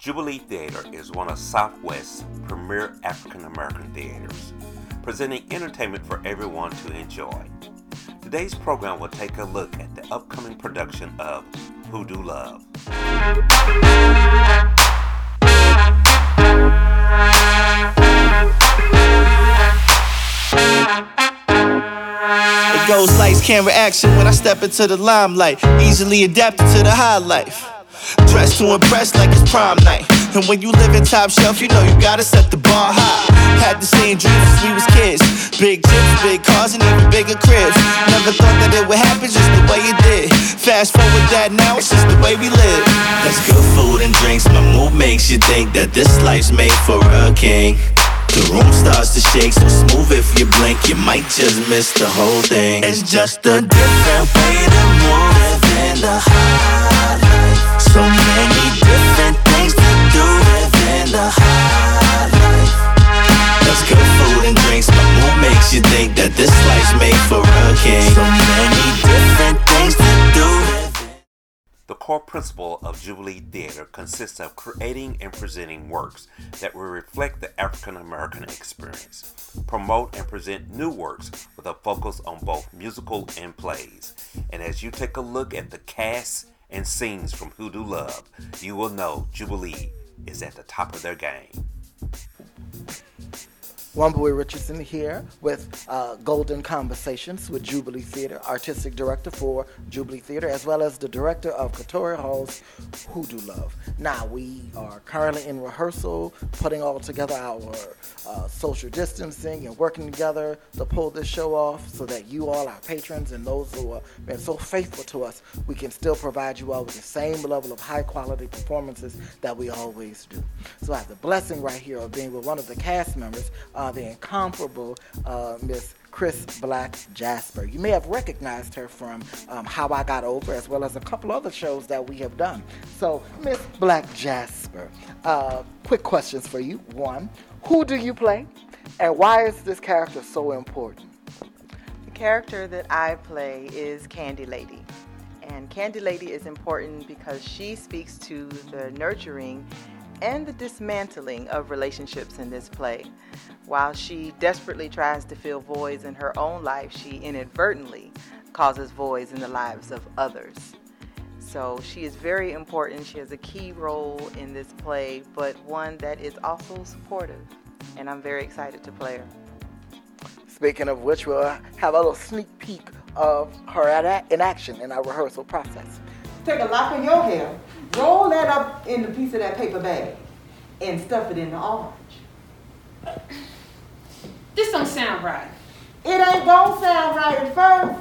Jubilee Theater is one of Southwest's premier African American theaters, presenting entertainment for everyone to enjoy. Today's program will take a look at the upcoming production of Hoodoo Love. It goes lights, camera, action when I step into the limelight. Easily adapted to the high life. Dressed to impress like it's prom night. And when you live in top shelf, you know you gotta set the bar high. Had the same dreams since we was kids. Big trips, big cars, and even bigger cribs. Never thought that it would happen just the way it did. Fast forward that now, it's just the way we live. That's good food and drinks. My mood makes you think that this life's made for a king. The room starts to shake so smooth if you blink, you might just miss the whole thing. It's just a different way to move within the high. So many different things to do the good food and drinks. My mood makes you think that this life's made for a king. So many different things to do. The core principle of Jubilee Theater consists of creating and presenting works that will reflect the African American experience, promote and present new works with a focus on both musical and plays. And as you take a look at the cast and scenes from Hoodoo Love, you will know Jubilee is at the top of their game. Wambui Richardson here with uh, Golden Conversations with Jubilee Theater, artistic director for Jubilee Theater, as well as the director of Katori Hall's Hoodoo Love. Now, we are currently in rehearsal, putting all together our uh, social distancing and working together to pull this show off so that you all, our patrons, and those who have been so faithful to us, we can still provide you all with the same level of high quality performances that we always do. So I have the blessing right here of being with one of the cast members uh, the incomparable uh, Miss Chris Black Jasper. You may have recognized her from um, How I Got Over, as well as a couple other shows that we have done. So, Miss Black Jasper, uh, quick questions for you. One, who do you play, and why is this character so important? The character that I play is Candy Lady. And Candy Lady is important because she speaks to the nurturing and the dismantling of relationships in this play. While she desperately tries to fill voids in her own life, she inadvertently causes voids in the lives of others. So she is very important. She has a key role in this play, but one that is also supportive. And I'm very excited to play her. Speaking of which, we'll have a little sneak peek of her at, in action in our rehearsal process. Take a lock of your hair, roll that up in the piece of that paper bag, and stuff it in the orange. This don't sound right. It ain't gonna sound right at first,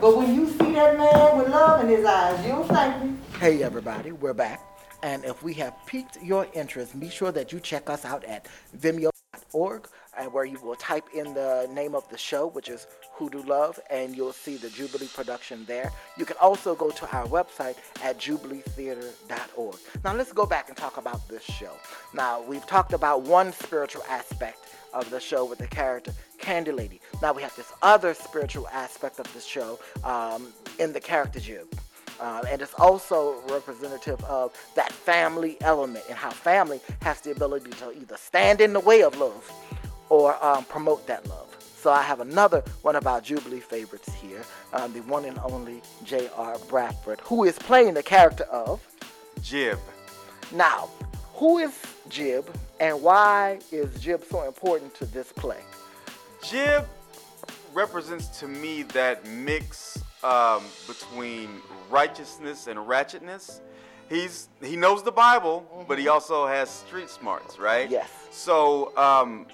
but when you see that man with love in his eyes, you'll thank me. Hey, everybody, we're back. And if we have piqued your interest, be sure that you check us out at vimeo.org, and where you will type in the name of the show, which is Hoodoo Love, and you'll see the Jubilee production there. You can also go to our website at jubileetheater.org. Now, let's go back and talk about this show. Now, we've talked about one spiritual aspect of the show with the character Candy Lady. Now, we have this other spiritual aspect of the show um, in the character Jib. Uh, and it's also representative of that family element and how family has the ability to either stand in the way of love or um, promote that love. So I have another one of our Jubilee favorites here, um, the one and only J.R. Bradford, who is playing the character of Jib. Now, who is Jib and why is Jib so important to this play? Jib represents to me that mix um, between righteousness and ratchetness. He's he knows the Bible, but he also has street smarts, right? Yes. So um,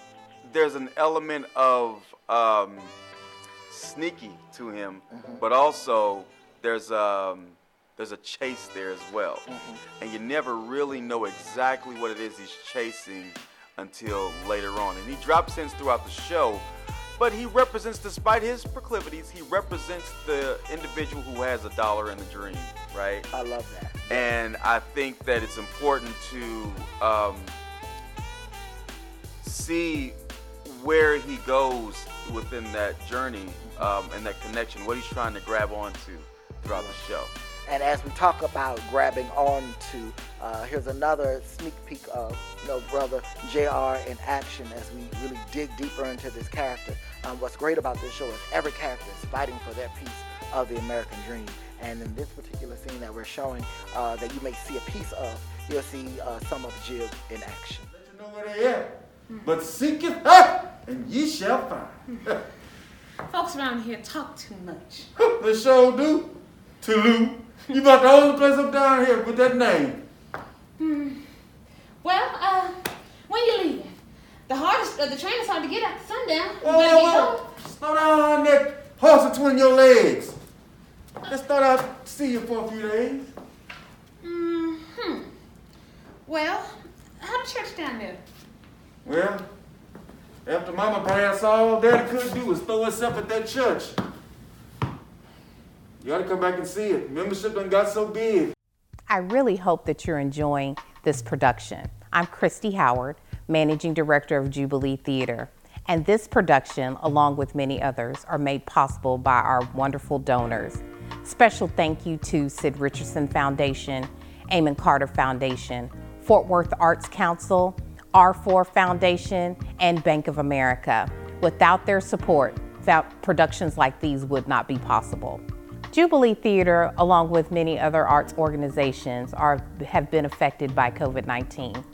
there's an element of um, sneaky to him, but also there's um, there's a chase there as well, and you never really know exactly what it is he's chasing until later on, and he drops hints throughout the show. But he represents, despite his proclivities, he represents the individual who has a dollar and a dream, right? I love that. And I think that it's important to um, see where he goes within that journey um, and that connection, what he's trying to grab onto throughout the show. And as we talk about grabbing onto, uh, here's another sneak peek of you know, brother JR in action as we really dig deeper into this character. Um, what's great about this show is every character is fighting for their piece of the American dream. And in this particular scene that we're showing, uh, that you may see a piece of, you'll see uh, some of Jib in action. Let you know where they at. But seek it out, and ye shall find. Folks around here talk too much. they sure do. Toulouse. You about the only place up down here with that name. Well, uh, when you leaving? The hardest, uh, the train is hard to get after sundown. You Whoa, whoa, whoa. Slow down that horse between your legs. Just thought I'd see you for a few days. Hmm. Well, how the church down there? Well, after Mama passed, all Daddy could do was throw us up at that church. You ought to come back and see it. Membership done got so big. I really hope that you're enjoying this production. I'm Christy Howard, Managing Director of Jubilee Theater, and this production, along with many others, are made possible by our wonderful donors. Special thank you to Sid Richardson Foundation, Amon Carter Foundation, Fort Worth Arts Council, R4 Foundation, and Bank of America. Without their support, productions like these would not be possible. Jubilee Theater, along with many other arts organizations, are, have been affected by COVID 19.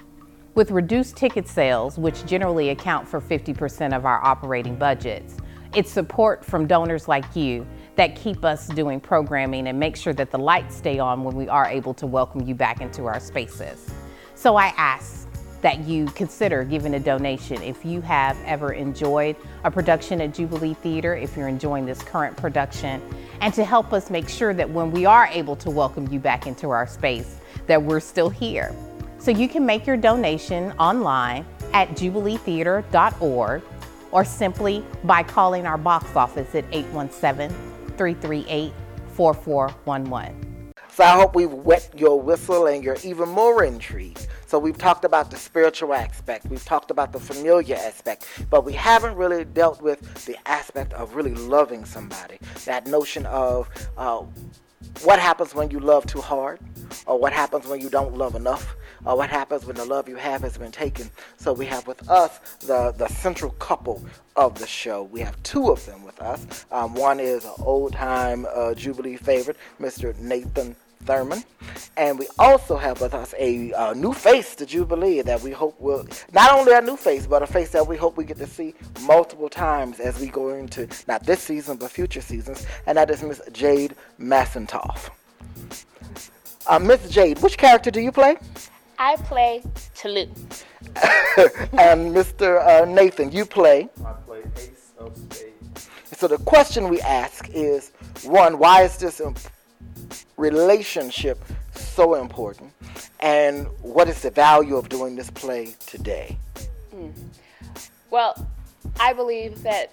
With reduced ticket sales, which generally account for 50% of our operating budgets, it's support from donors like you that keep us doing programming and make sure that the lights stay on when we are able to welcome you back into our spaces. So I ask that you consider giving a donation if you have ever enjoyed a production at Jubilee Theater, if you're enjoying this current production, and to help us make sure that when we are able to welcome you back into our space, that we're still here. So you can make your donation online at jubileetheater.org or simply by calling our box office at 817 338 4411. So I hope we've wet your whistle and you're even more intrigued. So we've talked about the spiritual aspect, we've talked about the familiar aspect, but we haven't really dealt with the aspect of really loving somebody. That notion of uh, what happens when you love too hard, or what happens when you don't love enough, or what happens when the love you have has been taken. So we have with us the, the central couple of the show. We have two of them with us. Um, one is an old time uh, Jubilee favorite, Mr. Nathan Thurman. And we also have with us a uh, new face to Jubilee that we hope will, not only a new face, but a face that we hope we get to see multiple times as we go into, not this season, but future seasons. And that is Miss Jade Massentoff. Uh, Miss Jade, which character do you play? I play Toulouse. and Mr. Uh, Nathan, you play. I play Ace of Spades. So the question we ask is one, why is this imp- relationship so important? And what is the value of doing this play today? Well, I believe that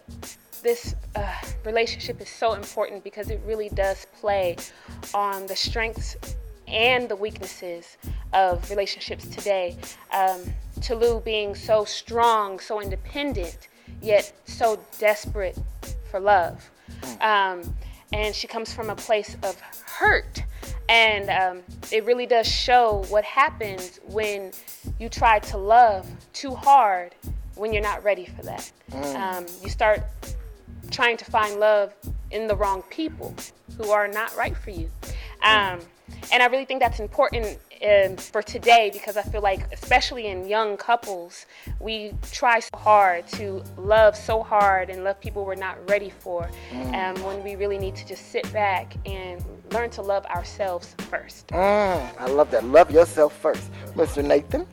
this uh, relationship is so important because it really does play on the strengths and the weaknesses of relationships today. Um, Toulouse being so strong, so independent, yet so desperate for love. Um, and she comes from a place of hurt. And um, it really does show what happens when you try to love too hard when you're not ready for that. Um, you start trying to find love in the wrong people who are not right for you. Um, and I really think that's important um, for today because I feel like, especially in young couples, we try so hard to love so hard and love people we're not ready for and when we really need to just sit back and learn to love ourselves first. Mm, I love that. Love yourself first. Mr. Nathan?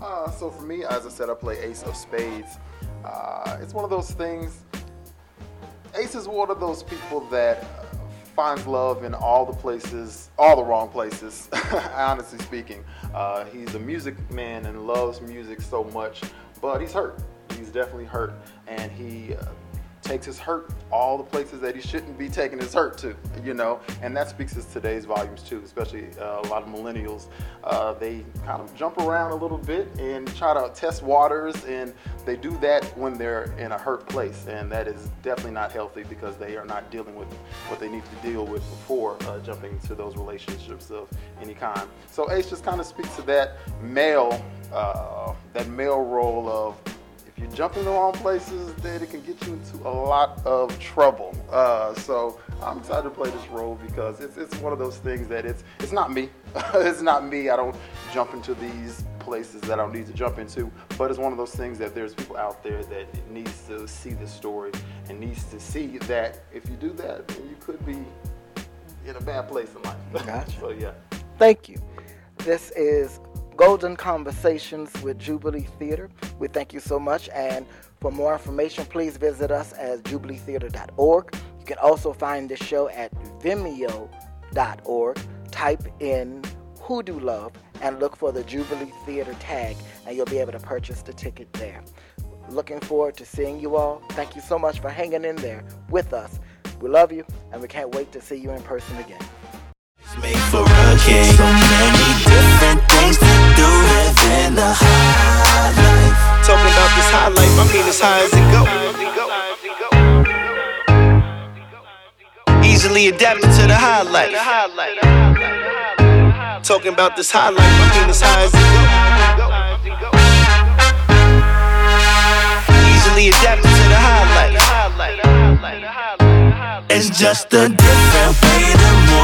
Uh, so for me, as I said, I play Ace of Spades. Uh, it's one of those things. Ace is one of those people that uh, finds love in all the places, all the wrong places. honestly speaking, uh, he's a music man and loves music so much, but he's hurt. He's definitely hurt, and he uh, takes his hurt all the places that he shouldn't be taking his hurt to, you know, and that speaks to today's volumes too, especially uh, a lot of millennials. Uh, they kind of jump around a little bit and try to test waters, and they do that when they're in a hurt place, and that is definitely not healthy because they are not dealing with what they need to deal with before uh, jumping into those relationships of any kind. So Ace just kind of speaks to that male, uh, that male role of if you jump in the wrong places, then it can get you into a lot of trouble. Uh, so I'm excited to play this role because it's, it's one of those things that it's it's not me. it's not me. I don't jump into these places that I don't need to jump into. But it's one of those things that there's people out there that needs to see the story and needs to see that if you do that, then you could be in a bad place in life. Gotcha. so yeah. Thank you. This is Golden Conversations with Jubilee Theater. We thank you so much. And for more information, please visit us at jubileetheater.org. You can also find the show at vimeo.org. Type in Hoodoo Love and look for the Jubilee Theater tag, and you'll be able to purchase the ticket there. Looking forward to seeing you all. Thank you so much for hanging in there with us. We love you, and we can't wait to see you in person again. Made for a king. So many different things to do within the high life. Talking about this high life, I mean as high as it go. Easily adapted to the high life. Talking about this high life, I mean as high as it go. Easily adapted to the high life. It's just a different way to move